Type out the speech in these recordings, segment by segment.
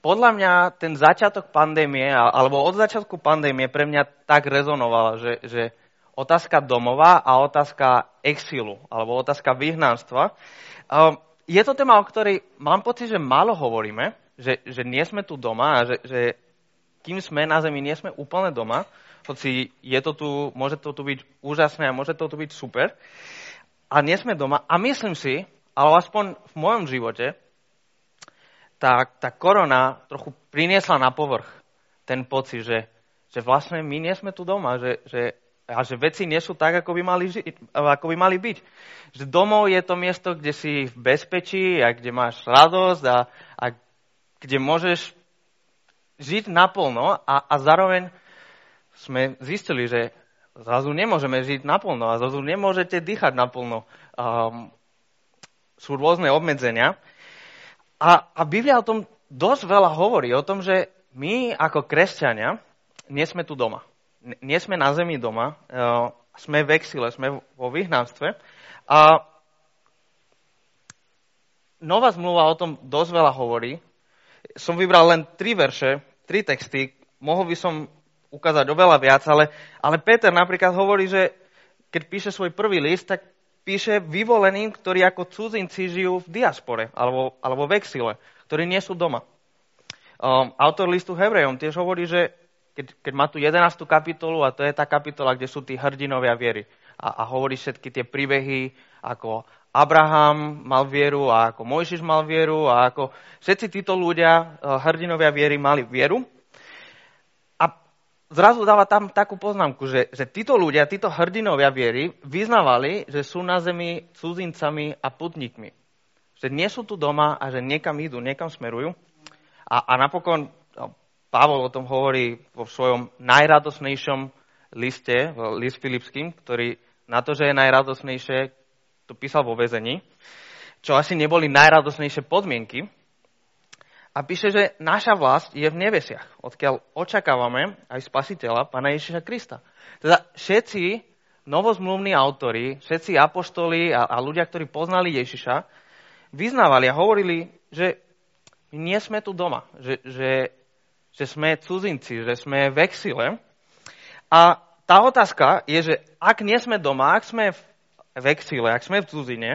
podľa mňa ten začiatok pandémie, alebo od začiatku pandémie pre mňa tak rezonovala, že, že otázka domova a otázka exilu, alebo otázka vyhnanstva. Um, je to téma, o ktorej mám pocit, že málo hovoríme, že, že nie sme tu doma a že, že kým sme na Zemi, nie sme úplne doma, hoci je to tu, môže to tu byť úžasné a môže to tu byť super. A nie sme doma. A myslím si, ale aspoň v mojom živote, tak tá korona trochu priniesla na povrch ten pocit, že, že vlastne my nie sme tu doma, že, že, a že veci nie sú tak, ako by, mali žiť, ako by mali byť. Že domov je to miesto, kde si v bezpečí a kde máš radosť a, a kde môžeš žiť naplno a, a zároveň sme zistili, že zrazu nemôžeme žiť naplno a zrazu nemôžete dýchať naplno. Um, sú rôzne obmedzenia. A, a Biblia o tom dosť veľa hovorí, o tom, že my ako kresťania nie sme tu doma. Nie sme na zemi doma, uh, sme v exile, sme vo vyhnanstve. A Nová zmluva o tom dosť veľa hovorí. Som vybral len tri verše, tri texty. Mohol by som ukázať oveľa viac, ale, ale Peter napríklad hovorí, že keď píše svoj prvý list, tak píše vyvoleným, ktorí ako cudzinci žijú v diaspore alebo, alebo v exile, ktorí nie sú doma. Um, autor listu Hebrejom tiež hovorí, že keď, keď má tu 11. kapitolu a to je tá kapitola, kde sú tí hrdinovia viery a, a hovorí všetky tie príbehy, ako Abraham mal vieru a ako Mojžiš mal vieru a ako všetci títo ľudia, uh, hrdinovia viery, mali vieru zrazu dáva tam takú poznámku, že, že títo ľudia, títo hrdinovia viery vyznávali, že sú na zemi cudzincami a putníkmi. Že nie sú tu doma a že niekam idú, niekam smerujú. A, a napokon no, Pavol o tom hovorí vo svojom najradosnejšom liste, list Filipským, ktorý na to, že je najradosnejšie, to písal vo väzení, čo asi neboli najradosnejšie podmienky, a píše, že naša vlast je v nebesiach, odkiaľ očakávame aj spasiteľa, Pana Ježiša Krista. Teda všetci novozmluvní autori, všetci apoštoli a, a ľudia, ktorí poznali Ježiša, vyznávali a hovorili, že nie sme tu doma, že, že, že sme cudzinci, že sme v exile. A tá otázka je, že ak nie sme doma, ak sme v exile, ak sme v cudzine,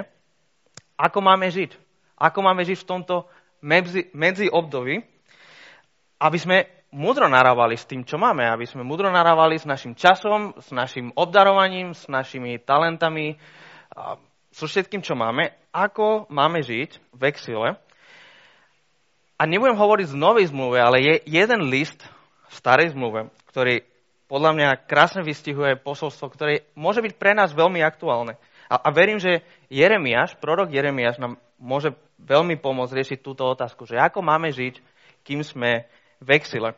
ako máme žiť? Ako máme žiť v tomto medzi, medzi období, aby sme múdro narávali s tým, čo máme, aby sme múdro narávali s našim časom, s našim obdarovaním, s našimi talentami, so všetkým, čo máme, ako máme žiť v exile. A nebudem hovoriť z novej zmluve, ale je jeden list v starej zmluve, ktorý podľa mňa krásne vystihuje posolstvo, ktoré môže byť pre nás veľmi aktuálne. A, a verím, že Jeremiáš, prorok Jeremiáš nám môže veľmi pomôcť riešiť túto otázku, že ako máme žiť, kým sme v exile.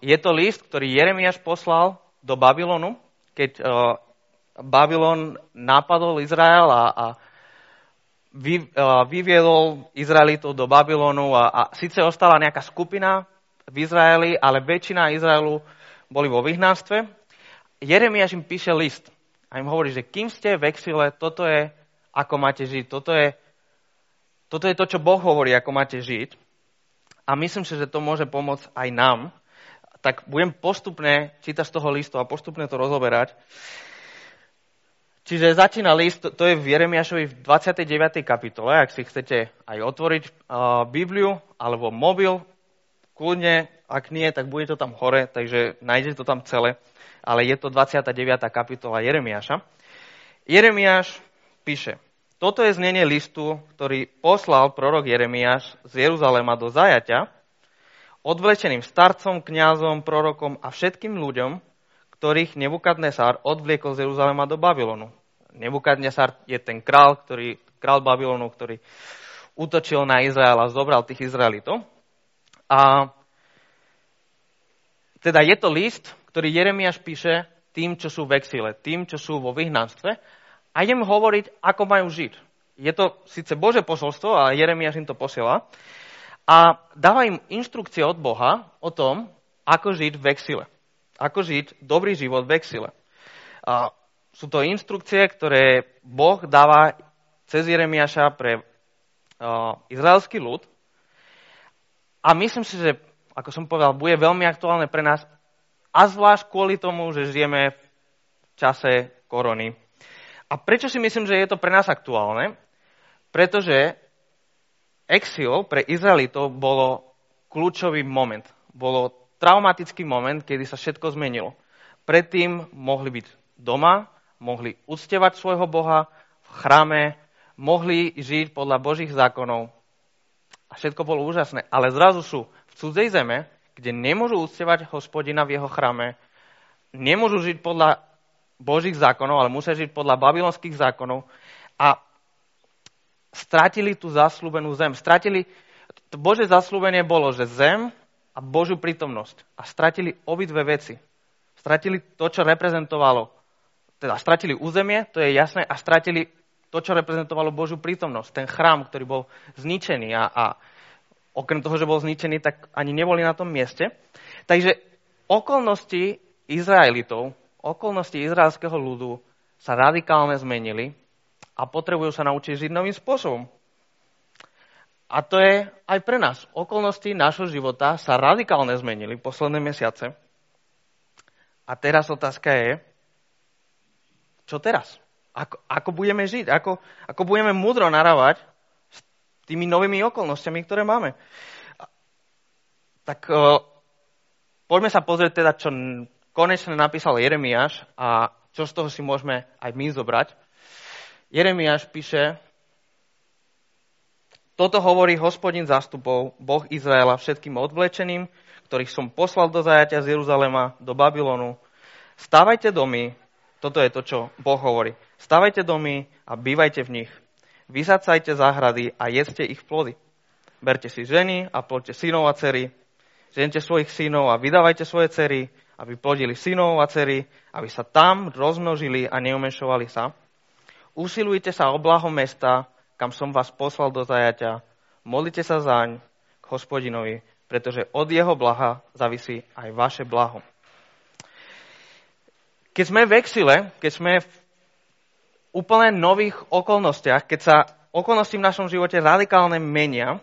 Je to list, ktorý Jeremiáš poslal do Babylonu, keď Babylon napadol Izrael a, a vyviedol Izraelitov do Babylonu a, a síce ostala nejaká skupina v Izraeli, ale väčšina Izraelu boli vo vyhnanstve. Jeremiáš im píše list a im hovorí, že kým ste v exile, toto je, ako máte žiť, toto je toto je to, čo Boh hovorí, ako máte žiť. A myslím si, že to môže pomôcť aj nám. Tak budem postupne čítať z toho listu a postupne to rozoberať. Čiže začína list, to je v Jeremiašovi v 29. kapitole, ak si chcete aj otvoriť uh, Bibliu alebo mobil, kľudne, ak nie, tak bude to tam hore, takže nájdete to tam celé. Ale je to 29. kapitola Jeremiaša. Jeremiáš píše, toto je znenie listu, ktorý poslal prorok Jeremiáš z Jeruzalema do zajaťa, odvlečeným starcom, kňazom, prorokom a všetkým ľuďom, ktorých Nebukadnesár odvliekol z Jeruzalema do Babylonu. Nebukadnesár je ten král, ktorý, král Babylonu, ktorý útočil na Izrael a zobral tých Izraelitov. A teda je to list, ktorý Jeremiáš píše tým, čo sú v exile, tým, čo sú vo vyhnanstve a idem hovoriť, ako majú žiť. Je to síce Bože posolstvo, ale Jeremiáš im to posiela. A dáva im inštrukcie od Boha o tom, ako žiť v exile. Ako žiť dobrý život v exile. A sú to inštrukcie, ktoré Boh dáva cez Jeremiáša pre uh, izraelský ľud. A myslím si, že, ako som povedal, bude veľmi aktuálne pre nás a zvlášť kvôli tomu, že žijeme v čase korony. A prečo si myslím, že je to pre nás aktuálne? Pretože exil pre Izraelitov bolo kľúčový moment. Bolo traumatický moment, kedy sa všetko zmenilo. Predtým mohli byť doma, mohli uctievať svojho Boha v chráme, mohli žiť podľa Božích zákonov. A všetko bolo úžasné. Ale zrazu sú v cudzej zeme, kde nemôžu uctievať hospodina v jeho chráme, nemôžu žiť podľa Božích zákonov, ale musia žiť podľa babylonských zákonov a stratili tú zaslúbenú zem. Stratili, to Bože zaslúbenie bolo, že zem a Božiu prítomnosť. A stratili obidve veci. Stratili to, čo reprezentovalo, teda stratili územie, to je jasné, a stratili to, čo reprezentovalo Božiu prítomnosť. Ten chrám, ktorý bol zničený a, a okrem toho, že bol zničený, tak ani neboli na tom mieste. Takže okolnosti Izraelitov, okolnosti izraelského ľudu sa radikálne zmenili a potrebujú sa naučiť žiť novým spôsobom. A to je aj pre nás. Okolnosti nášho života sa radikálne zmenili posledné mesiace. A teraz otázka je, čo teraz? Ako, ako budeme žiť? Ako, ako budeme múdro naravať s tými novými okolnostiami, ktoré máme? Tak uh, poďme sa pozrieť teda, čo konečne napísal Jeremiáš a čo z toho si môžeme aj my zobrať. Jeremiáš píše, toto hovorí hospodin zástupov, Boh Izraela všetkým odvlečeným, ktorých som poslal do zajatia z Jeruzalema, do Babylonu. Stávajte domy, toto je to, čo Boh hovorí. Stávajte domy a bývajte v nich. Vysádzajte záhrady a jedzte ich plody. Berte si ženy a ploďte synov a cery. Žente svojich synov a vydávajte svoje cery, aby plodili synov a cery, aby sa tam rozmnožili a neumešovali sa. Usilujte sa o blaho mesta, kam som vás poslal do zajaťa. Modlite sa zaň k hospodinovi, pretože od jeho blaha zavisí aj vaše blaho. Keď sme v exile, keď sme v úplne nových okolnostiach, keď sa okolnosti v našom živote radikálne menia,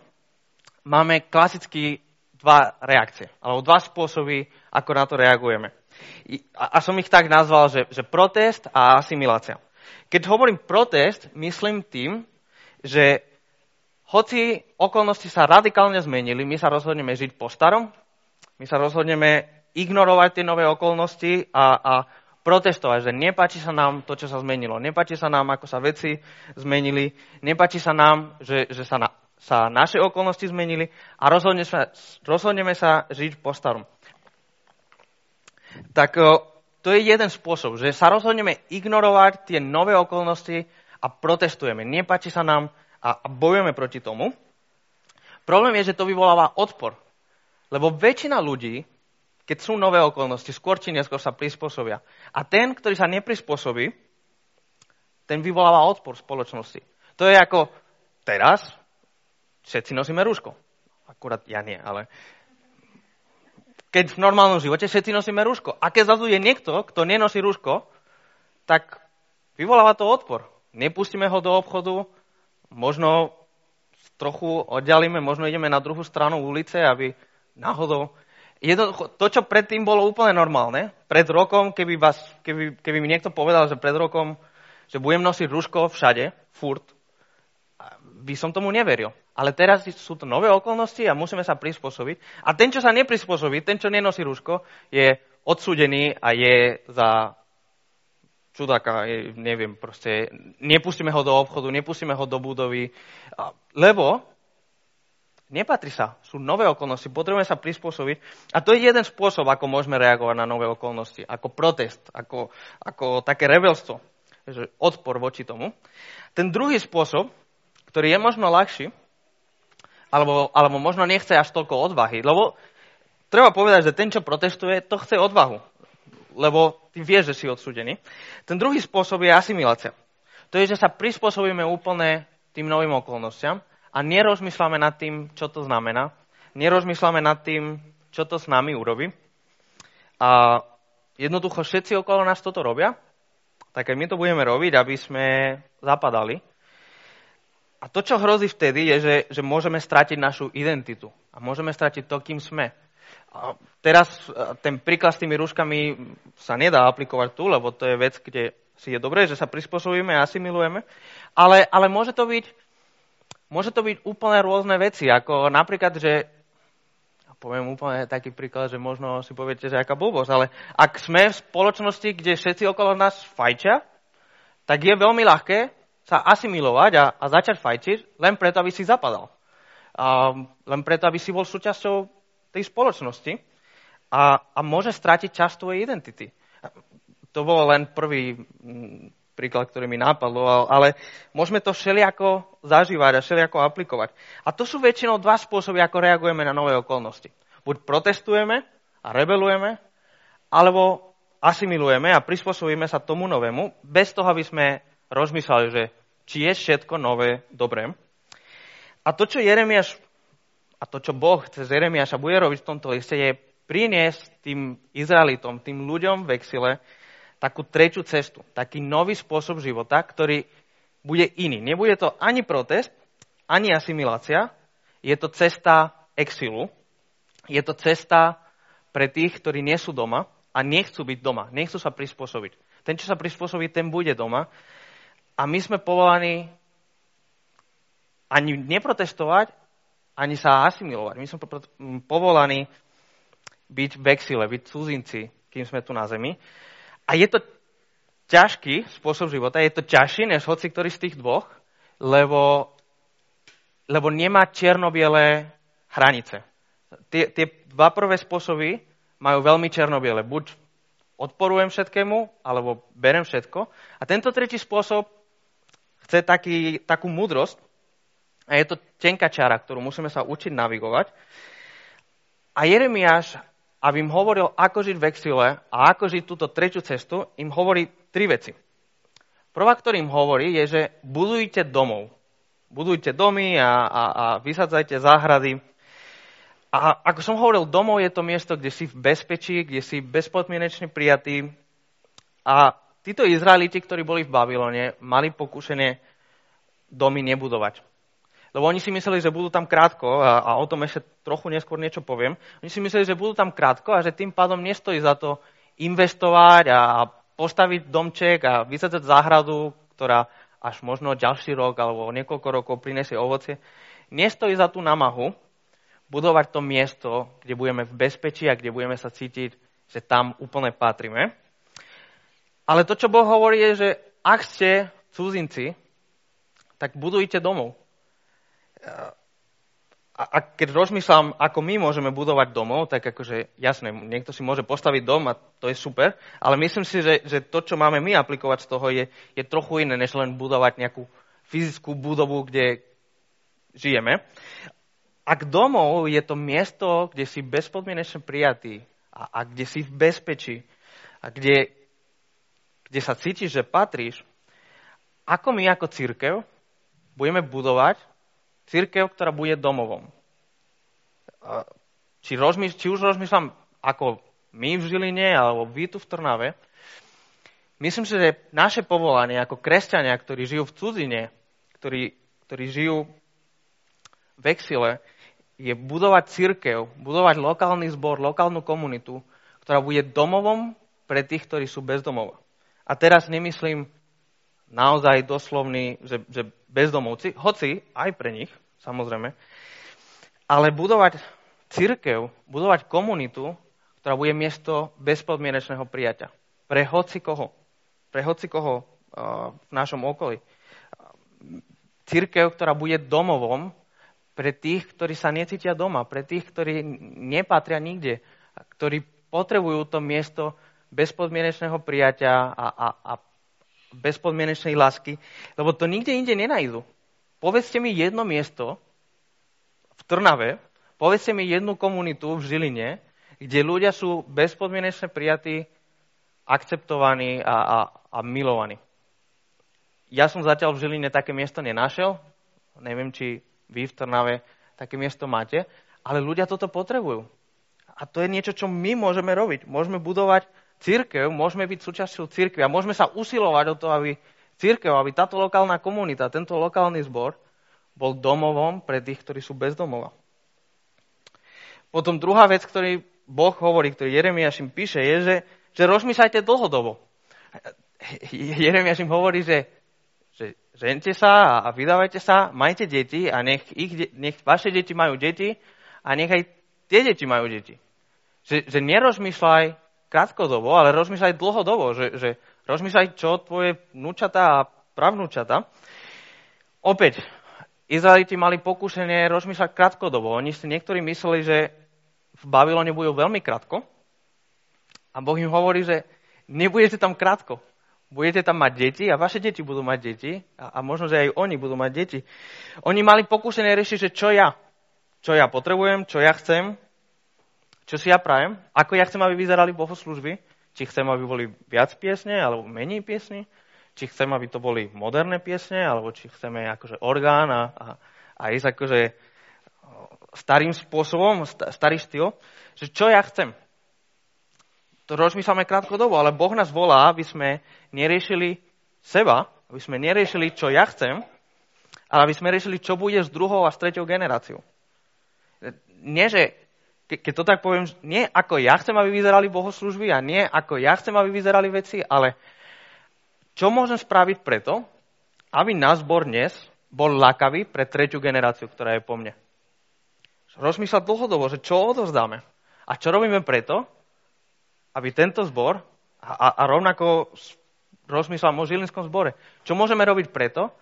máme klasicky dva reakcie, alebo dva spôsoby, ako na to reagujeme. A, som ich tak nazval, že, že protest a asimilácia. Keď hovorím protest, myslím tým, že hoci okolnosti sa radikálne zmenili, my sa rozhodneme žiť po starom, my sa rozhodneme ignorovať tie nové okolnosti a, a protestovať, že nepáči sa nám to, čo sa zmenilo. Nepáči sa nám, ako sa veci zmenili. Nepáči sa nám, že, že sa, na, sa naše okolnosti zmenili a rozhodne sa, rozhodneme sa žiť po starom. Tak to je jeden spôsob, že sa rozhodneme ignorovať tie nové okolnosti a protestujeme. Nepáči sa nám a, bojujeme proti tomu. Problém je, že to vyvoláva odpor. Lebo väčšina ľudí, keď sú nové okolnosti, skôr či neskôr sa prispôsobia. A ten, ktorý sa neprispôsobí, ten vyvoláva odpor spoločnosti. To je ako teraz, všetci nosíme rúško. Akurát ja nie, ale keď v normálnom živote všetci nosíme rúško. A keď zrazu je niekto, kto nenosí rúško, tak vyvoláva to odpor. Nepustíme ho do obchodu, možno trochu oddialíme, možno ideme na druhú stranu ulice, aby náhodou... Jednoducho, to, čo predtým bolo úplne normálne, pred rokom, keby, vás, keby, keby mi niekto povedal, že pred rokom, že budem nosiť rúško všade, furt, by som tomu neveril. Ale teraz sú to nové okolnosti a musíme sa prispôsobiť. A ten, čo sa neprispôsobí, ten, čo nenosí rúško, je odsudený a je za čudáka, neviem, proste nepustíme ho do obchodu, nepustíme ho do budovy, lebo nepatrí sa, sú nové okolnosti, potrebujeme sa prispôsobiť. A to je jeden spôsob, ako môžeme reagovať na nové okolnosti, ako protest, ako, ako také rebelstvo, odpor voči tomu. Ten druhý spôsob, ktorý je možno ľahší, alebo, alebo možno nechce až toľko odvahy. Lebo treba povedať, že ten, čo protestuje, to chce odvahu. Lebo ty vieš, že si odsudený. Ten druhý spôsob je asimilácia. To je, že sa prispôsobíme úplne tým novým okolnostiam a nerozmýšľame nad tým, čo to znamená. Nerozmýšľame nad tým, čo to s nami urobí. A jednoducho všetci okolo nás toto robia, tak aj my to budeme robiť, aby sme zapadali. A to, čo hrozí vtedy, je, že, že môžeme stratiť našu identitu. a môžeme stratiť to, kým sme. A teraz e, ten príklad s tými rúškami sa nedá aplikovať tu, lebo to je vec, kde si je dobré, že sa prispôsobíme a asimilujeme, ale, ale môže, to byť, môže to byť úplne rôzne veci, ako napríklad, že poviem úplne taký príklad, že možno si poviete, že aká blbosť, ale ak sme v spoločnosti, kde všetci okolo nás fajčia, tak je veľmi ľahké sa asimilovať a, a začať fajčiť len preto, aby si zapadal. A, len preto, aby si bol súčasťou tej spoločnosti a, a môže stratiť časť tvojej identity. To bol len prvý mm, príklad, ktorý mi nápadlo, ale môžeme to všelijako zažívať a všelijako aplikovať. A to sú väčšinou dva spôsoby, ako reagujeme na nové okolnosti. Buď protestujeme a rebelujeme, alebo asimilujeme a prispôsobíme sa tomu novému, bez toho, aby sme rozmýšľali, že či je všetko nové dobré. A to, čo Jeremiáš a to, čo Boh cez Jeremiáša bude robiť v tomto liste, je priniesť tým Izraelitom, tým ľuďom v exile, takú treťú cestu, taký nový spôsob života, ktorý bude iný. Nebude to ani protest, ani asimilácia, je to cesta exilu, je to cesta pre tých, ktorí nie sú doma a nechcú byť doma, nechcú sa prispôsobiť. Ten, čo sa prispôsobí, ten bude doma a my sme povolaní ani neprotestovať, ani sa asimilovať. My sme povolaní byť v exile, byť cudzinci, kým sme tu na zemi. A je to ťažký spôsob života, je to ťažší než hoci ktorý z tých dvoch, lebo, lebo nemá černobiele hranice. Tie, tie dva prvé spôsoby majú veľmi černobiele. Buď odporujem všetkému, alebo berem všetko. A tento tretí spôsob chce taký, takú múdrosť a je to tenká čara, ktorú musíme sa učiť navigovať. A Jeremiáš, aby im hovoril, ako žiť v exile a ako žiť túto tretiu cestu, im hovorí tri veci. Prvá, ktorý im hovorí, je, že budujte domov. Budujte domy a, a, a vysadzajte záhrady. A ako som hovoril, domov je to miesto, kde si v bezpečí, kde si bezpodmienečne prijatý. A títo Izraeliti, ktorí boli v Babylone, mali pokúšenie domy nebudovať. Lebo oni si mysleli, že budú tam krátko a, a o tom ešte trochu neskôr niečo poviem. Oni si mysleli, že budú tam krátko a že tým pádom nestojí za to investovať a postaviť domček a vysadzať záhradu, ktorá až možno ďalší rok alebo niekoľko rokov prinesie ovocie. Nestojí za tú namahu budovať to miesto, kde budeme v bezpečí a kde budeme sa cítiť, že tam úplne patríme. Ale to, čo Boh hovorí, je, že ak ste cudzinci, tak budujte domov. A keď rozmýšľam, ako my môžeme budovať domov, tak akože jasné, niekto si môže postaviť dom a to je super, ale myslím si, že, že to, čo máme my aplikovať z toho, je, je trochu iné, než len budovať nejakú fyzickú budovu, kde žijeme. Ak domov je to miesto, kde si bezpodmienečne prijatý a, a kde si v bezpečí a kde kde sa cítiš, že patríš, ako my ako církev budeme budovať církev, ktorá bude domovom. Či, rozmýš, či už rozmýšľam ako my v Žiline alebo vy tu v Trnave, myslím si, že naše povolanie ako kresťania, ktorí žijú v cudzine, ktorí, ktorí žijú v exile, je budovať církev, budovať lokálny zbor, lokálnu komunitu, ktorá bude domovom pre tých, ktorí sú bezdomova. A teraz nemyslím naozaj doslovný, že, že bezdomovci, hoci aj pre nich, samozrejme, ale budovať církev, budovať komunitu, ktorá bude miesto bezpodmienečného prijatia. Pre hoci koho. Pre hoci koho uh, v našom okolí. Církev, ktorá bude domovom pre tých, ktorí sa necítia doma, pre tých, ktorí nepatria nikde, ktorí potrebujú to miesto bezpodmienečného prijatia a, a, a bezpodmienečnej lásky, lebo to nikde inde nenajdu. Povedzte mi jedno miesto v Trnave, povedzte mi jednu komunitu v Žiline, kde ľudia sú bezpodmienečne prijatí, akceptovaní a, a, a milovaní. Ja som zatiaľ v Žiline také miesto nenašiel, neviem, či vy v Trnave také miesto máte, ale ľudia toto potrebujú. A to je niečo, čo my môžeme robiť. Môžeme budovať církev, môžeme byť súčasťou církvy a môžeme sa usilovať o to, aby církev, aby táto lokálna komunita, tento lokálny zbor bol domovom pre tých, ktorí sú bez domova. Potom druhá vec, ktorý Boh hovorí, ktorý Jeremiáš im píše, je, že, že rozmýšľajte dlhodobo. Jeremiáš im hovorí, že, že žente sa a vydávajte sa, majte deti a nech, ich, nech vaše deti majú deti a nech aj tie deti majú deti. Že, že nerozmýšľaj krátkodobo, ale rozmýšľaj dlhodobo, že, že rozmýšľaj, čo tvoje vnúčata a pravnúčata. Opäť, Izraeliti mali pokušenie rozmýšľať krátkodobo. Oni si niektorí mysleli, že v Babylone budú veľmi krátko. A Boh im hovorí, že nebudete tam krátko. Budete tam mať deti a vaše deti budú mať deti a, a možno, že aj oni budú mať deti. Oni mali pokušenie riešiť, že čo ja, čo ja potrebujem, čo ja chcem, čo si ja prajem, ako ja chcem, aby vyzerali bohoslužby, či chcem, aby boli viac piesne alebo menej piesne, či chcem, aby to boli moderné piesne, alebo či chceme akože orgán a, a, a ísť akože starým spôsobom, starý štýl, že čo ja chcem? To rozmýšľame krátkodobo, ale Boh nás volá, aby sme neriešili seba, aby sme neriešili, čo ja chcem, ale aby sme riešili, čo bude s druhou a s treťou generáciou. Nie, že keď to tak poviem, nie ako ja chcem, aby vyzerali bohoslužby a nie ako ja chcem, aby vyzerali veci, ale čo môžem spraviť preto, aby náš zbor dnes bol lakavý pre tretiu generáciu, ktorá je po mne. Rozmýšľať dlhodobo, že čo odovzdáme. A čo robíme preto, aby tento zbor, a, a rovnako rozmýšľam o Žilinskom zbore, čo môžeme robiť preto,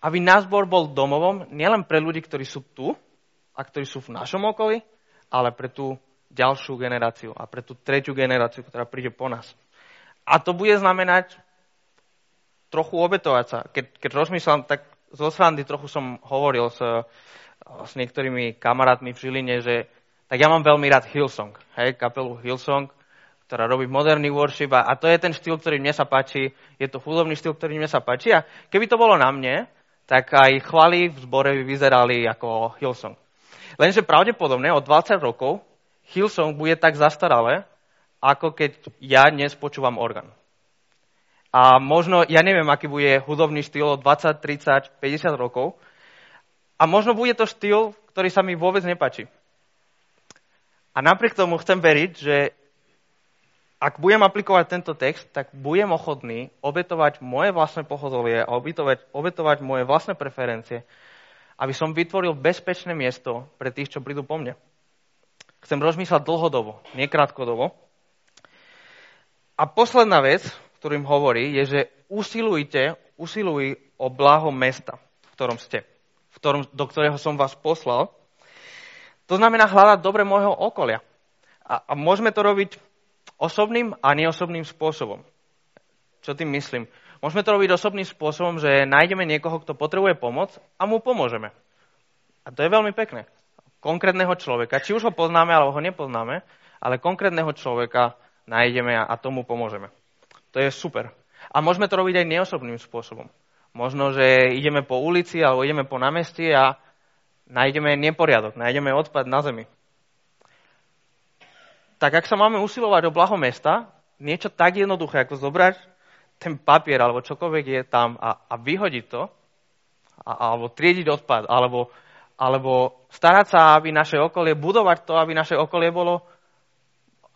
aby náš zbor bol domovom nielen pre ľudí, ktorí sú tu a ktorí sú v našom okolí, ale pre tú ďalšiu generáciu a pre tú tretiu generáciu, ktorá príde po nás. A to bude znamenať trochu obetovať sa. Keď, keď rozmýšľam, tak zo srandy trochu som hovoril s, s niektorými kamarátmi v Žiline, že tak ja mám veľmi rád Hillsong, hej, kapelu Hillsong ktorá robí moderný worship a, a to je ten štýl, ktorý mne sa páči, je to hudobný štýl, ktorý mne sa páči a keby to bolo na mne, tak aj chvály v zbore by vyzerali ako Hillsong. Lenže pravdepodobne o 20 rokov Hillsong bude tak zastaralé, ako keď ja dnes počúvam orgán. A možno, ja neviem, aký bude hudobný štýl o 20, 30, 50 rokov. A možno bude to štýl, ktorý sa mi vôbec nepačí. A napriek tomu chcem veriť, že ak budem aplikovať tento text, tak budem ochotný obetovať moje vlastné pohodolie a obetovať, obetovať moje vlastné preferencie, aby som vytvoril bezpečné miesto pre tých, čo prídu po mne. Chcem rozmýšľať dlhodobo, nekrátkodobo. A posledná vec, ktorým hovorí, je, že usilujte, usiluj o blaho mesta, v ktorom ste, v ktorom, do ktorého som vás poslal. To znamená hľadať dobre môjho okolia. A, a môžeme to robiť osobným a neosobným spôsobom. Čo tým myslím? Môžeme to robiť osobným spôsobom, že nájdeme niekoho, kto potrebuje pomoc a mu pomôžeme. A to je veľmi pekné. Konkrétneho človeka, či už ho poznáme, alebo ho nepoznáme, ale konkrétneho človeka nájdeme a tomu pomôžeme. To je super. A môžeme to robiť aj neosobným spôsobom. Možno, že ideme po ulici alebo ideme po námestí a nájdeme neporiadok, nájdeme odpad na zemi tak ak sa máme usilovať o blaho mesta, niečo tak jednoduché, ako zobrať ten papier alebo čokoľvek je tam a, a vyhodiť to, a, alebo triediť odpad, alebo, alebo starať sa, aby naše okolie, budovať to, aby naše okolie bolo,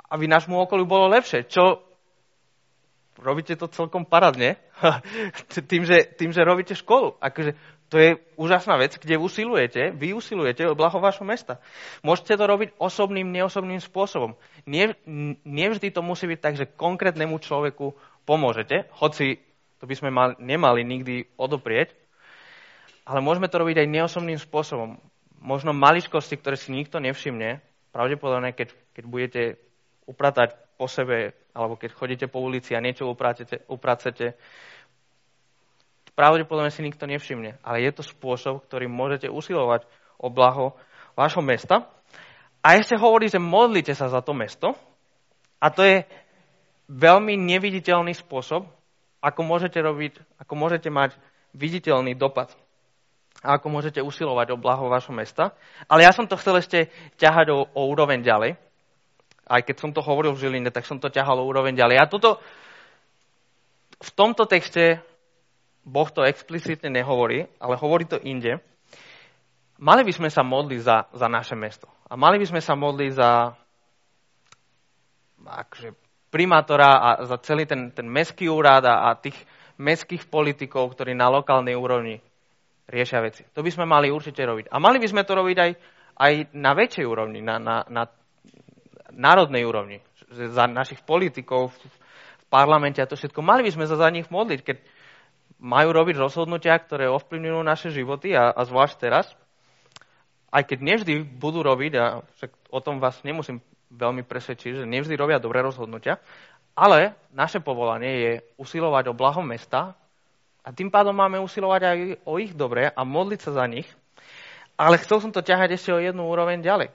aby nášmu okoliu bolo lepšie. Čo robíte to celkom paradne, tým, že, tým, že robíte školu. Akože to je úžasná vec, kde usilujete, vy usilujete o blaho vašho mesta. Môžete to robiť osobným, neosobným spôsobom. Nie, nevždy to musí byť tak, že konkrétnemu človeku pomôžete, hoci to by sme mal, nemali nikdy odoprieť, ale môžeme to robiť aj neosobným spôsobom. Možno maličkosti, ktoré si nikto nevšimne, pravdepodobne, keď, keď budete upratať po sebe, alebo keď chodíte po ulici a niečo upracete, upracete pravdepodobne si nikto nevšimne. Ale je to spôsob, ktorým môžete usilovať o blaho vášho mesta. A ešte hovorí, že modlite sa za to mesto. A to je veľmi neviditeľný spôsob, ako môžete robiť, ako môžete mať viditeľný dopad. A ako môžete usilovať o blaho vášho mesta. Ale ja som to chcel ešte ťahať o, o úroveň ďalej. Aj keď som to hovoril v Žiline, tak som to ťahal o úroveň ďalej. A toto v tomto texte Boh to explicitne nehovorí, ale hovorí to inde. Mali by sme sa modliť za, za naše mesto. A mali by sme sa modliť za akože, primátora a za celý ten, ten mestský úrad a, a tých mestských politikov, ktorí na lokálnej úrovni riešia veci. To by sme mali určite robiť. A mali by sme to robiť aj, aj na väčšej úrovni, na, na, na národnej úrovni. Za našich politikov v parlamente a to všetko. Mali by sme sa za nich modliť, keď majú robiť rozhodnutia, ktoré ovplyvňujú naše životy a, a zvlášť teraz. Aj keď nevždy budú robiť, a však o tom vás nemusím veľmi presvedčiť, že nevždy robia dobré rozhodnutia, ale naše povolanie je usilovať o blaho mesta a tým pádom máme usilovať aj o ich dobre a modliť sa za nich. Ale chcel som to ťahať ešte o jednu úroveň ďalej.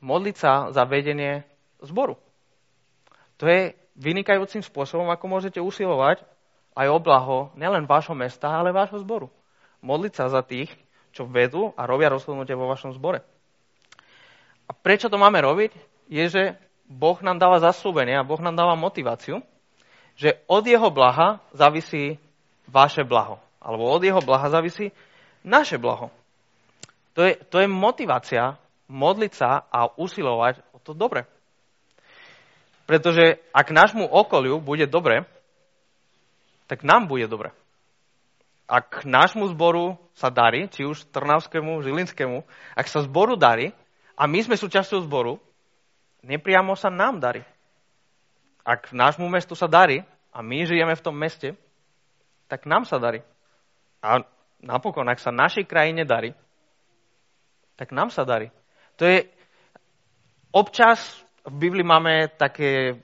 Modliť sa za vedenie zboru. To je vynikajúcim spôsobom, ako môžete usilovať aj o blaho nielen vášho mesta, ale vášho zboru. Modliť sa za tých, čo vedú a robia rozhodnutie vo vašom zbore. A prečo to máme robiť? Je, že Boh nám dáva zaslúbenie a Boh nám dáva motiváciu, že od jeho blaha závisí vaše blaho. Alebo od jeho blaha závisí naše blaho. To je, to je motivácia modliť sa a usilovať o to dobre. Pretože ak nášmu okoliu bude dobre, tak nám bude dobre. Ak nášmu zboru sa darí, či už Trnavskému, Žilinskému, ak sa zboru darí a my sme súčasťou zboru, nepriamo sa nám darí. Ak nášmu mestu sa darí a my žijeme v tom meste, tak nám sa darí. A napokon, ak sa našej krajine darí, tak nám sa darí. To je, občas v Biblii máme také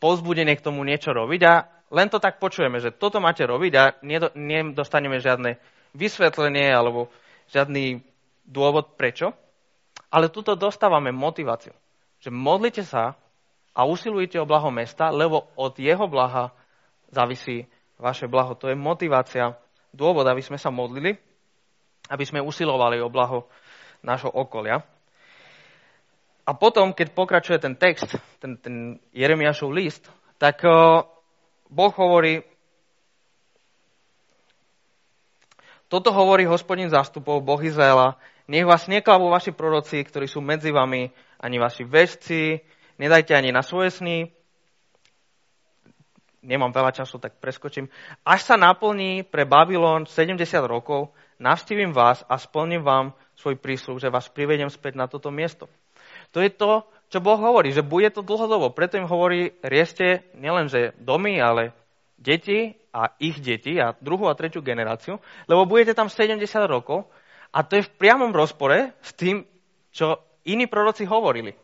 pozbudenie k tomu niečo robiť a len to tak počujeme, že toto máte robiť a nedostaneme žiadne vysvetlenie alebo žiadny dôvod prečo. Ale tuto dostávame motiváciu, že modlite sa a usilujte o blaho mesta, lebo od jeho blaha závisí vaše blaho. To je motivácia, dôvod, aby sme sa modlili, aby sme usilovali o blaho nášho okolia. A potom, keď pokračuje ten text, ten, ten Jeremiášov list, tak uh, Boh hovorí, toto hovorí hospodin zástupov, Boh Izraela, nech vás neklavú vaši proroci, ktorí sú medzi vami, ani vaši väžci, nedajte ani na svoje sny. Nemám veľa času, tak preskočím. Až sa naplní pre Babylon 70 rokov, navštívim vás a splním vám svoj prísľub, že vás privedem späť na toto miesto. To je to, čo Boh hovorí, že bude to dlhodobo. Preto im hovorí, rieste nielenže domy, ale deti a ich deti a druhú a tretiu generáciu, lebo budete tam 70 rokov a to je v priamom rozpore s tým, čo iní proroci hovorili.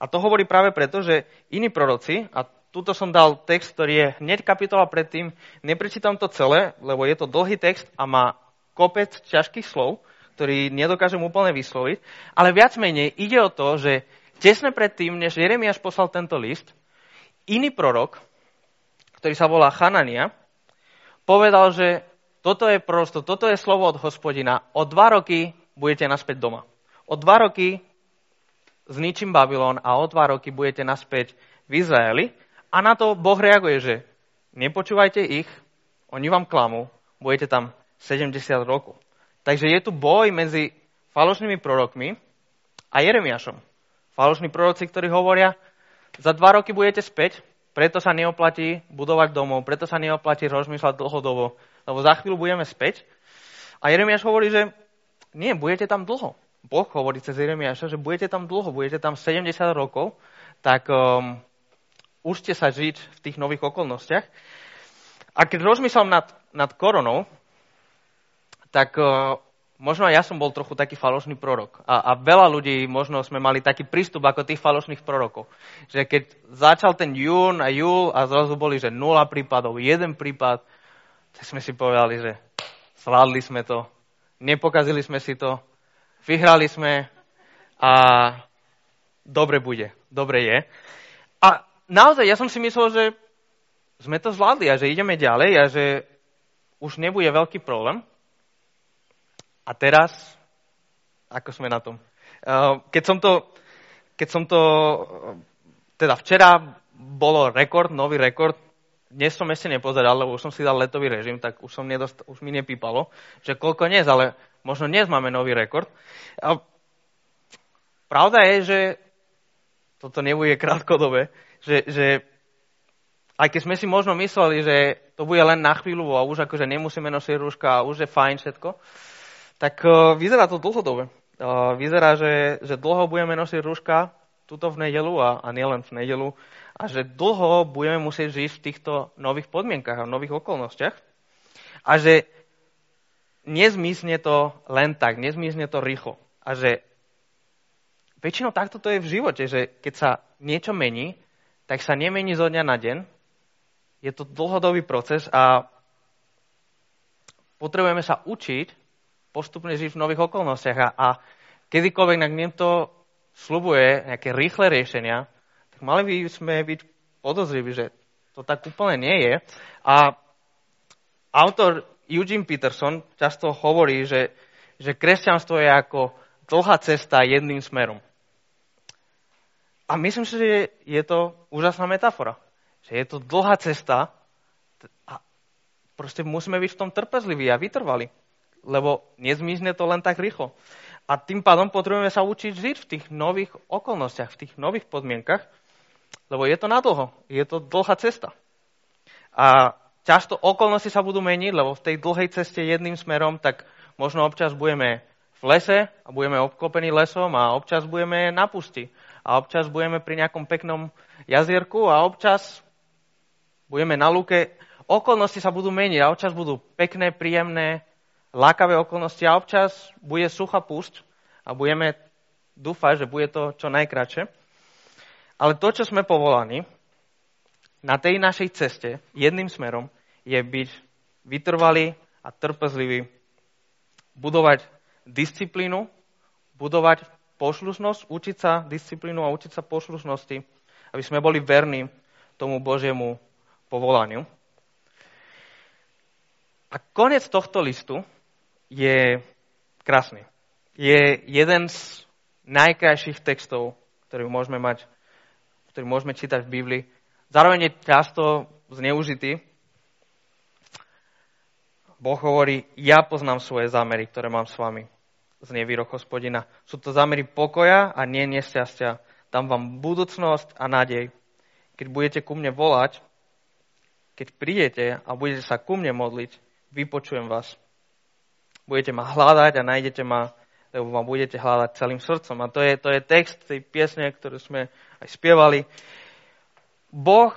A to hovorí práve preto, že iní proroci, a tuto som dal text, ktorý je hneď kapitola predtým, neprečítam to celé, lebo je to dlhý text a má kopec ťažkých slov, ktorý nedokážem úplne vysloviť, ale viac menej ide o to, že tesne predtým, než Jeremiáš poslal tento list, iný prorok, ktorý sa volá Chanania, povedal, že toto je prosto, toto je slovo od hospodina. O dva roky budete naspäť doma. O dva roky zničím Babylon a o dva roky budete naspäť v Izraeli. A na to Boh reaguje, že nepočúvajte ich, oni vám klamú, budete tam 70 rokov. Takže je tu boj medzi falošnými prorokmi a Jeremiašom. Falošní proroci, ktorí hovoria, za dva roky budete späť, preto sa neoplatí budovať domov, preto sa neoplatí rozmýšľať dlhodobo, lebo za chvíľu budeme späť. A Jeremiáš hovorí, že nie, budete tam dlho. Boh hovorí cez Jeremiáša, že budete tam dlho, budete tam 70 rokov, tak um, užte sa žiť v tých nových okolnostiach. A keď rozmýšľam nad, nad koronou, tak uh, možno aj ja som bol trochu taký falošný prorok. A, a veľa ľudí možno sme mali taký prístup ako tých falošných prorokov. Že keď začal ten jún a júl a zrazu boli, že nula prípadov, jeden prípad, tak sme si povedali, že zvládli sme to, nepokazili sme si to, vyhrali sme a dobre bude, dobre je. A naozaj, ja som si myslel, že sme to zvládli a že ideme ďalej a že už nebude veľký problém. A teraz, ako sme na tom? Uh, keď som to, keď som to, teda včera bolo rekord, nový rekord, dnes som ešte nepozeral, lebo už som si dal letový režim, tak už, som nedost, už mi nepípalo, že koľko dnes, ale možno dnes máme nový rekord. A pravda je, že toto nebude krátkodobé, že, že aj keď sme si možno mysleli, že to bude len na chvíľu a už akože nemusíme nosiť rúška a už je fajn všetko, tak uh, vyzerá to dlhodobé. Uh, vyzerá, že, že dlho budeme nosiť rúška tuto v nedelu a, a nielen v nedelu a že dlho budeme musieť žiť v týchto nových podmienkach a nových okolnostiach a že nezmizne to len tak, nezmizne to rýchlo. A že väčšinou takto to je v živote, že keď sa niečo mení, tak sa nemení zo dňa na deň. Je to dlhodobý proces a potrebujeme sa učiť postupne žiť v nových okolnostiach. A, a kedykoľvek nám niekto slubuje nejaké rýchle riešenia, tak mali by sme byť podozriví, že to tak úplne nie je. A autor Eugene Peterson často hovorí, že, že kresťanstvo je ako dlhá cesta jedným smerom. A myslím si, že je to úžasná metafora. Že je to dlhá cesta a proste musíme byť v tom trpezliví a vytrvali. Lebo nezmizne to len tak rýchlo. A tým pádom potrebujeme sa učiť žiť v tých nových okolnostiach, v tých nových podmienkach, lebo je to nadlho, je to dlhá cesta. A často okolnosti sa budú meniť, lebo v tej dlhej ceste jedným smerom, tak možno občas budeme v lese a budeme obklopení lesom a občas budeme na pusti a občas budeme pri nejakom peknom jazierku a občas budeme na lúke. Okolnosti sa budú meniť a občas budú pekné, príjemné, lákavé okolnosti a občas bude suchá púšť a budeme dúfať, že bude to čo najkračšie. Ale to, čo sme povolaní, na tej našej ceste jedným smerom je byť vytrvalý a trpezlivý, budovať disciplínu, budovať poslušnosť, učiť sa disciplínu a učiť sa poslušnosti, aby sme boli verní tomu Božiemu povolaniu. A koniec tohto listu je krásny. Je jeden z najkrajších textov, ktorý môžeme mať, ktorý môžeme čítať v Biblii. Zároveň je často zneužitý. Boh hovorí, ja poznám svoje zámery, ktoré mám s vami. Znie výrok hospodina. Sú to zámery pokoja a nie nešťastia. Dám vám budúcnosť a nádej. Keď budete ku mne volať, keď prídete a budete sa ku mne modliť, vypočujem vás. Budete ma hľadať a nájdete ma, lebo ma budete hľadať celým srdcom. A to je, to je text tej piesne, ktorú sme aj spievali. Boh,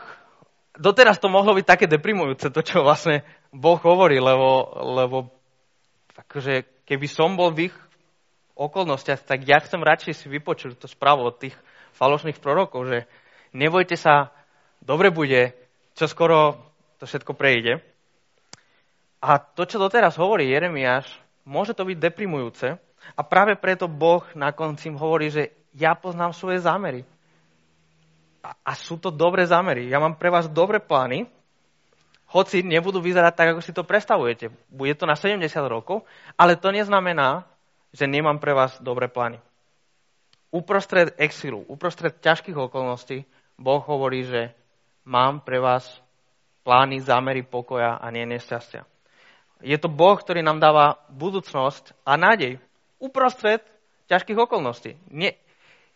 doteraz to mohlo byť také deprimujúce, to, čo vlastne Boh hovorí, lebo, lebo akože, keby som bol v ich okolnostiach, tak ja chcem radšej si vypočuť to správu od tých falošných prorokov, že nebojte sa, dobre bude, čo skoro to všetko prejde. A to, čo doteraz hovorí Jeremiáš, môže to byť deprimujúce a práve preto Boh na konci hovorí, že ja poznám svoje zámery a sú to dobré zámery. Ja mám pre vás dobré plány, hoci nebudú vyzerať tak, ako si to predstavujete. Bude to na 70 rokov, ale to neznamená, že nemám pre vás dobré plány. Uprostred exilu, uprostred ťažkých okolností, Boh hovorí, že mám pre vás plány, zámery pokoja a nie nešťastia. Je to Boh, ktorý nám dáva budúcnosť a nádej uprostred ťažkých okolností. Nie,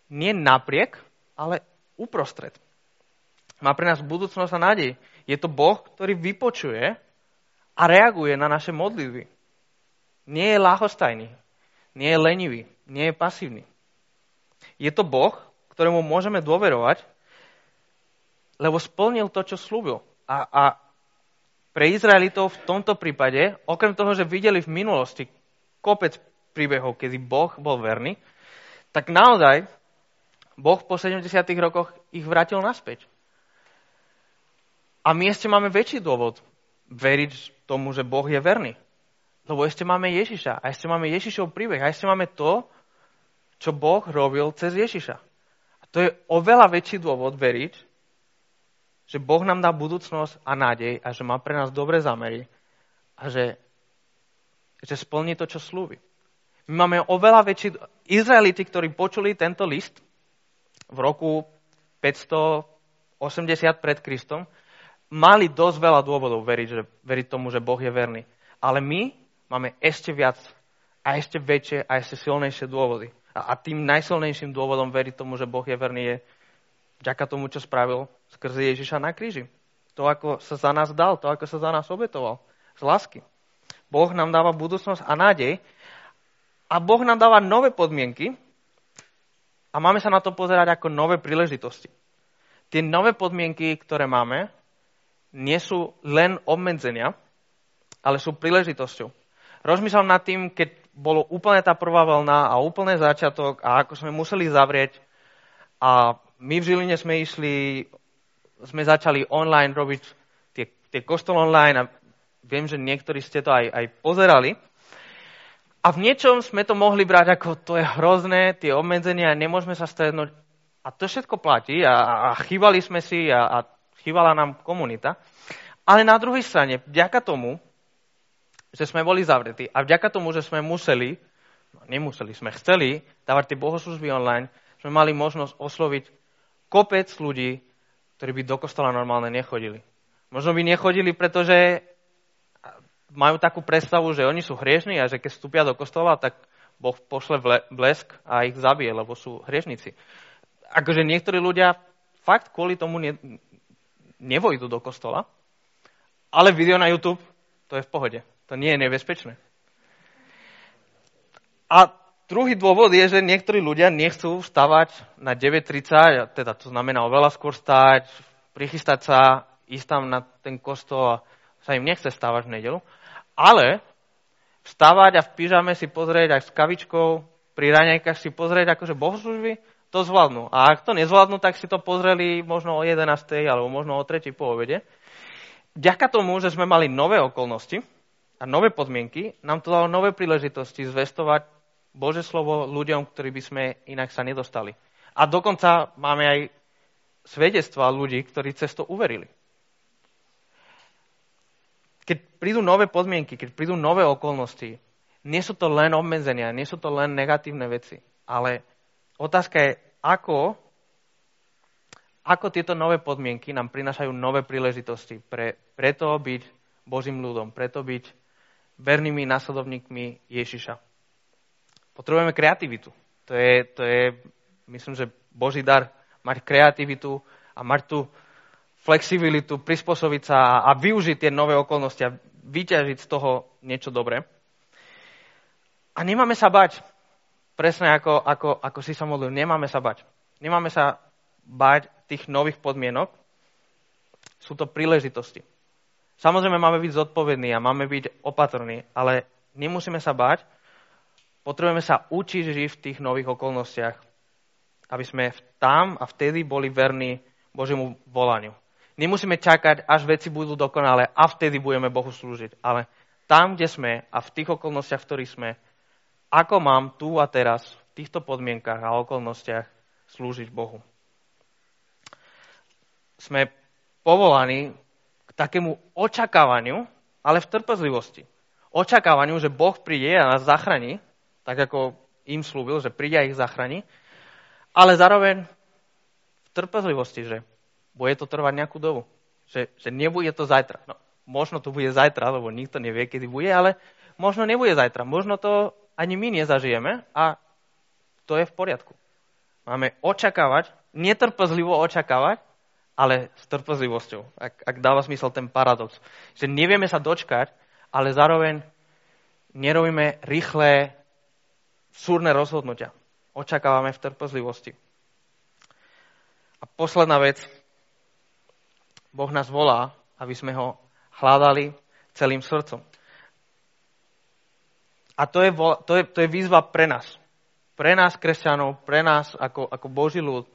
nie napriek, ale uprostred. Má pre nás budúcnosť a nádej. Je to Boh, ktorý vypočuje a reaguje na naše modlitby. Nie je láhostajný, nie je lenivý, nie je pasívny. Je to Boh, ktorému môžeme dôverovať, lebo splnil to, čo slúbil. A, a pre Izraelitov v tomto prípade, okrem toho, že videli v minulosti kopec príbehov, kedy Boh bol verný, tak naozaj Boh po 70 rokoch ich vrátil naspäť. A my ešte máme väčší dôvod veriť tomu, že Boh je verný. Lebo ešte máme Ježiša. A ešte máme Ježišov príbeh. A ešte máme to, čo Boh robil cez Ježiša. A to je oveľa väčší dôvod veriť, že Boh nám dá budúcnosť a nádej a že má pre nás dobré zámery a že, že splní to, čo slúbi. My máme oveľa väčší... Izraeliti, ktorí počuli tento list, v roku 580 pred Kristom, mali dosť veľa dôvodov veriť, že, veriť tomu, že Boh je verný. Ale my máme ešte viac a ešte väčšie a ešte silnejšie dôvody. A, a tým najsilnejším dôvodom veriť tomu, že Boh je verný, je vďaka tomu, čo spravil skrze Ježiša na kríži. To, ako sa za nás dal, to, ako sa za nás obetoval. Z lásky. Boh nám dáva budúcnosť a nádej a Boh nám dáva nové podmienky a máme sa na to pozerať ako nové príležitosti. Tie nové podmienky, ktoré máme, nie sú len obmedzenia, ale sú príležitosťou. Rozmýšľam nad tým, keď bolo úplne tá prvá vlna a úplne začiatok a ako sme museli zavrieť a my v Žiline sme išli, sme začali online robiť tie, tie kostol online a viem, že niektorí ste to aj, aj pozerali. A v niečom sme to mohli brať ako to je hrozné, tie obmedzenia, nemôžeme sa stretnúť. A to všetko platí a, a chýbali sme si a, a chýbala nám komunita. Ale na druhej strane, vďaka tomu, že sme boli zavretí a vďaka tomu, že sme museli, no nemuseli, sme chceli dávať tie bohoslužby online, sme mali možnosť osloviť kopec ľudí, ktorí by do kostola normálne nechodili. Možno by nechodili, pretože majú takú predstavu, že oni sú hriešní a že keď vstúpia do kostola, tak Boh pošle blesk a ich zabije, lebo sú hriešnici. Akože niektorí ľudia fakt kvôli tomu ne, nevojdu do kostola, ale video na YouTube, to je v pohode. To nie je nebezpečné. A druhý dôvod je, že niektorí ľudia nechcú vstávať na 9.30, teda to znamená oveľa skôr stať, prichystať sa, ísť tam na ten kostol a sa im nechce stávať v nedelu. Ale vstávať a v pyžame si pozrieť aj s kavičkou, pri raňajkách si pozrieť akože bohoslužby, to zvládnu. A ak to nezvládnu, tak si to pozreli možno o 11. alebo možno o 3. po obede. Vďaka tomu, že sme mali nové okolnosti, a nové podmienky, nám to dalo nové príležitosti zvestovať Bože slovo ľuďom, ktorí by sme inak sa nedostali. A dokonca máme aj svedectva ľudí, ktorí cez to uverili. Keď prídu nové podmienky, keď prídu nové okolnosti, nie sú to len obmedzenia, nie sú to len negatívne veci, ale otázka je, ako, ako tieto nové podmienky nám prinášajú nové príležitosti pre, preto byť Božím ľudom, preto byť vernými následovníkmi Ježiša. Potrebujeme kreativitu. To je, to je, myslím, že Boží dar mať kreativitu a mať tú flexibilitu, prispôsobiť sa a, a využiť tie nové okolnosti a vyťažiť z toho niečo dobré. A nemáme sa bať, presne ako, ako, ako si sa modlil, nemáme sa bať. Nemáme sa bať tých nových podmienok. Sú to príležitosti. Samozrejme máme byť zodpovední a máme byť opatrní, ale nemusíme sa báť. Potrebujeme sa učiť žiť v tých nových okolnostiach, aby sme tam a vtedy boli verní Božiemu volaniu. Nemusíme čakať, až veci budú dokonalé a vtedy budeme Bohu slúžiť. Ale tam, kde sme a v tých okolnostiach, v ktorých sme, ako mám tu a teraz, v týchto podmienkach a okolnostiach slúžiť Bohu. Sme povolaní takému očakávaniu, ale v trpezlivosti. Očakávaniu, že Boh príde a nás zachráni, tak ako im slúbil, že príde a ich zachráni, ale zároveň v trpezlivosti, že bude to trvať nejakú dobu. Že, že nebude to zajtra. No, možno to bude zajtra, lebo nikto nevie, kedy bude, ale možno nebude zajtra. Možno to ani my nezažijeme a to je v poriadku. Máme očakávať, netrpezlivo očakávať, ale s trpezlivosťou, ak, ak dáva smysel ten paradox. Že nevieme sa dočkať, ale zároveň nerobíme rýchle, súrne rozhodnutia. Očakávame v trpezlivosti. A posledná vec. Boh nás volá, aby sme ho hľadali celým srdcom. A to je, to je, to je výzva pre nás. Pre nás, kresťanov, pre nás ako, ako Boží ľud,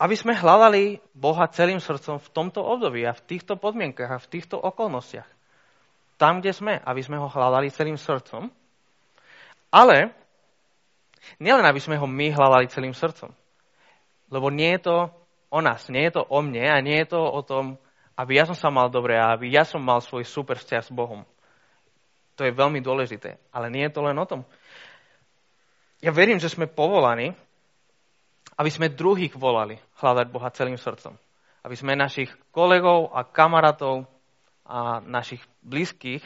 aby sme hľadali Boha celým srdcom v tomto období a v týchto podmienkach a v týchto okolnostiach. Tam, kde sme, aby sme ho hľadali celým srdcom. Ale nielen, aby sme ho my hľadali celým srdcom. Lebo nie je to o nás, nie je to o mne a nie je to o tom, aby ja som sa mal dobre a aby ja som mal svoj super vzťah s Bohom. To je veľmi dôležité, ale nie je to len o tom. Ja verím, že sme povolaní aby sme druhých volali hľadať Boha celým srdcom. Aby sme našich kolegov a kamarátov a našich blízkych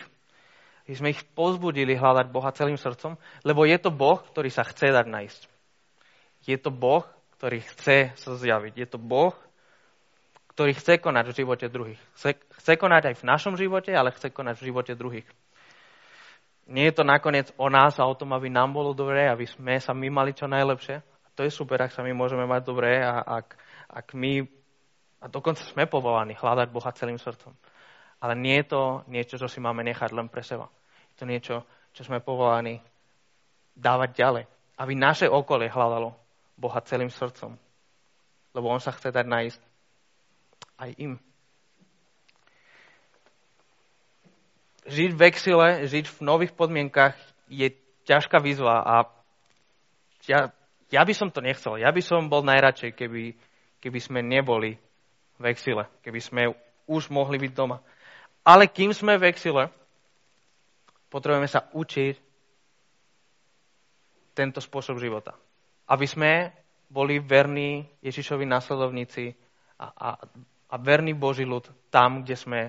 Aby sme ich pozbudili hľadať Boha celým srdcom, lebo je to Boh, ktorý sa chce dať nájsť. Je to Boh, ktorý chce sa zjaviť. Je to Boh, ktorý chce konať v živote druhých. Chce, chce konať aj v našom živote, ale chce konať v živote druhých. Nie je to nakoniec o nás a o tom, aby nám bolo dobré, aby sme sa my mali čo najlepšie. A to je super, ak sa my môžeme mať dobré a ak, ak my, a dokonca sme povolaní hľadať Boha celým srdcom. Ale nie je to niečo, čo si máme nechať len pre seba. Je to niečo, čo sme povolaní dávať ďalej. Aby naše okolie hľadalo Boha celým srdcom. Lebo On sa chce dať nájsť aj im. Žiť v exile, žiť v nových podmienkach je ťažká výzva a ja, ja by som to nechcel. Ja by som bol najradšej, keby, keby sme neboli v exile, keby sme už mohli byť doma. Ale kým sme v exile, potrebujeme sa učiť tento spôsob života. Aby sme boli verní Ježišovi následovníci a, a, a verní Boží ľud tam, kde sme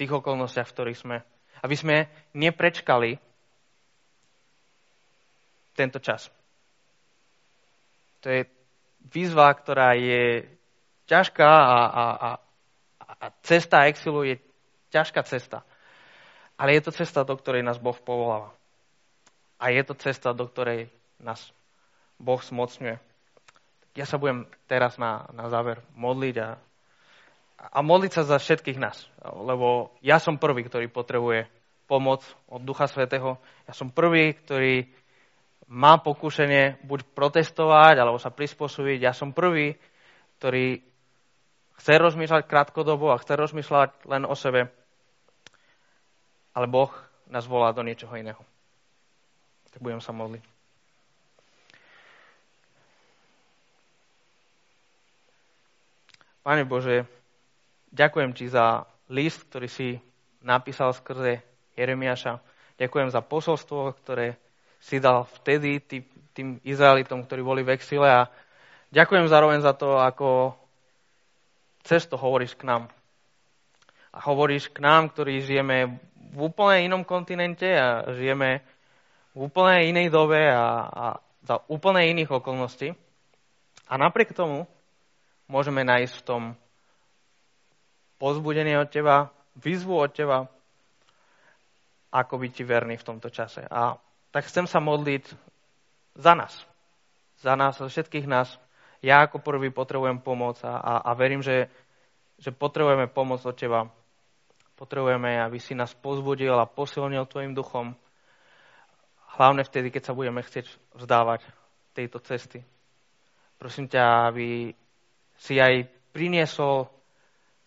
tých okolnostiach, v ktorých sme. Aby sme neprečkali tento čas. To je výzva, ktorá je ťažká a, a, a, a cesta exilu je ťažká cesta. Ale je to cesta, do ktorej nás Boh povoláva. A je to cesta, do ktorej nás Boh smocňuje. Ja sa budem teraz na, na záver modliť a a modliť sa za všetkých nás. Lebo ja som prvý, ktorý potrebuje pomoc od Ducha Svetého. Ja som prvý, ktorý má pokúšenie buď protestovať, alebo sa prispôsobiť. Ja som prvý, ktorý chce rozmýšľať krátkodobo a chce rozmýšľať len o sebe. Ale Boh nás volá do niečoho iného. Tak budem sa modliť. Pane Bože, Ďakujem ti za list, ktorý si napísal skrze Jeremiaša. Ďakujem za posolstvo, ktoré si dal vtedy tým, tým Izraelitom, ktorí boli v exile a ďakujem zároveň za to, ako cez to hovoríš k nám. A hovoríš k nám, ktorí žijeme v úplne inom kontinente a žijeme v úplne inej dobe a, a za úplne iných okolností. A napriek tomu môžeme nájsť v tom pozbudenie od teba, výzvu od teba, ako byť ti verný v tomto čase. A tak chcem sa modliť za nás. Za nás, za všetkých nás. Ja ako prvý potrebujem pomoc a, a, a verím, že, že potrebujeme pomoc od teba. Potrebujeme, aby si nás pozbudil a posilnil tvojim duchom. Hlavne vtedy, keď sa budeme chcieť vzdávať tejto cesty. Prosím ťa, aby si aj priniesol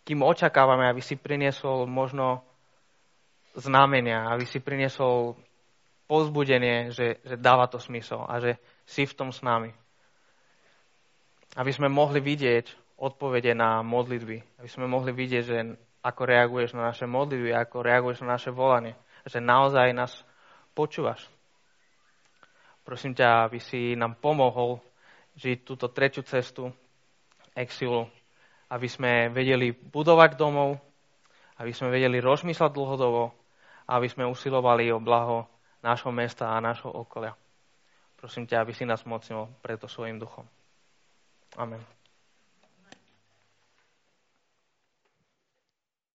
kým očakávame, aby si priniesol možno znamenia, aby si priniesol pozbudenie, že, že dáva to smysl a že si v tom s nami. Aby sme mohli vidieť odpovede na modlitby. Aby sme mohli vidieť, že ako reaguješ na naše modlitby, ako reaguješ na naše volanie. Že naozaj nás počúvaš. Prosím ťa, aby si nám pomohol žiť túto tretiu cestu exilu aby sme vedeli budovať domov, aby sme vedeli rozmýšľať dlhodobo aby sme usilovali o blaho nášho mesta a nášho okolia. Prosím ťa, aby si nás mocnil preto svojim duchom. Amen.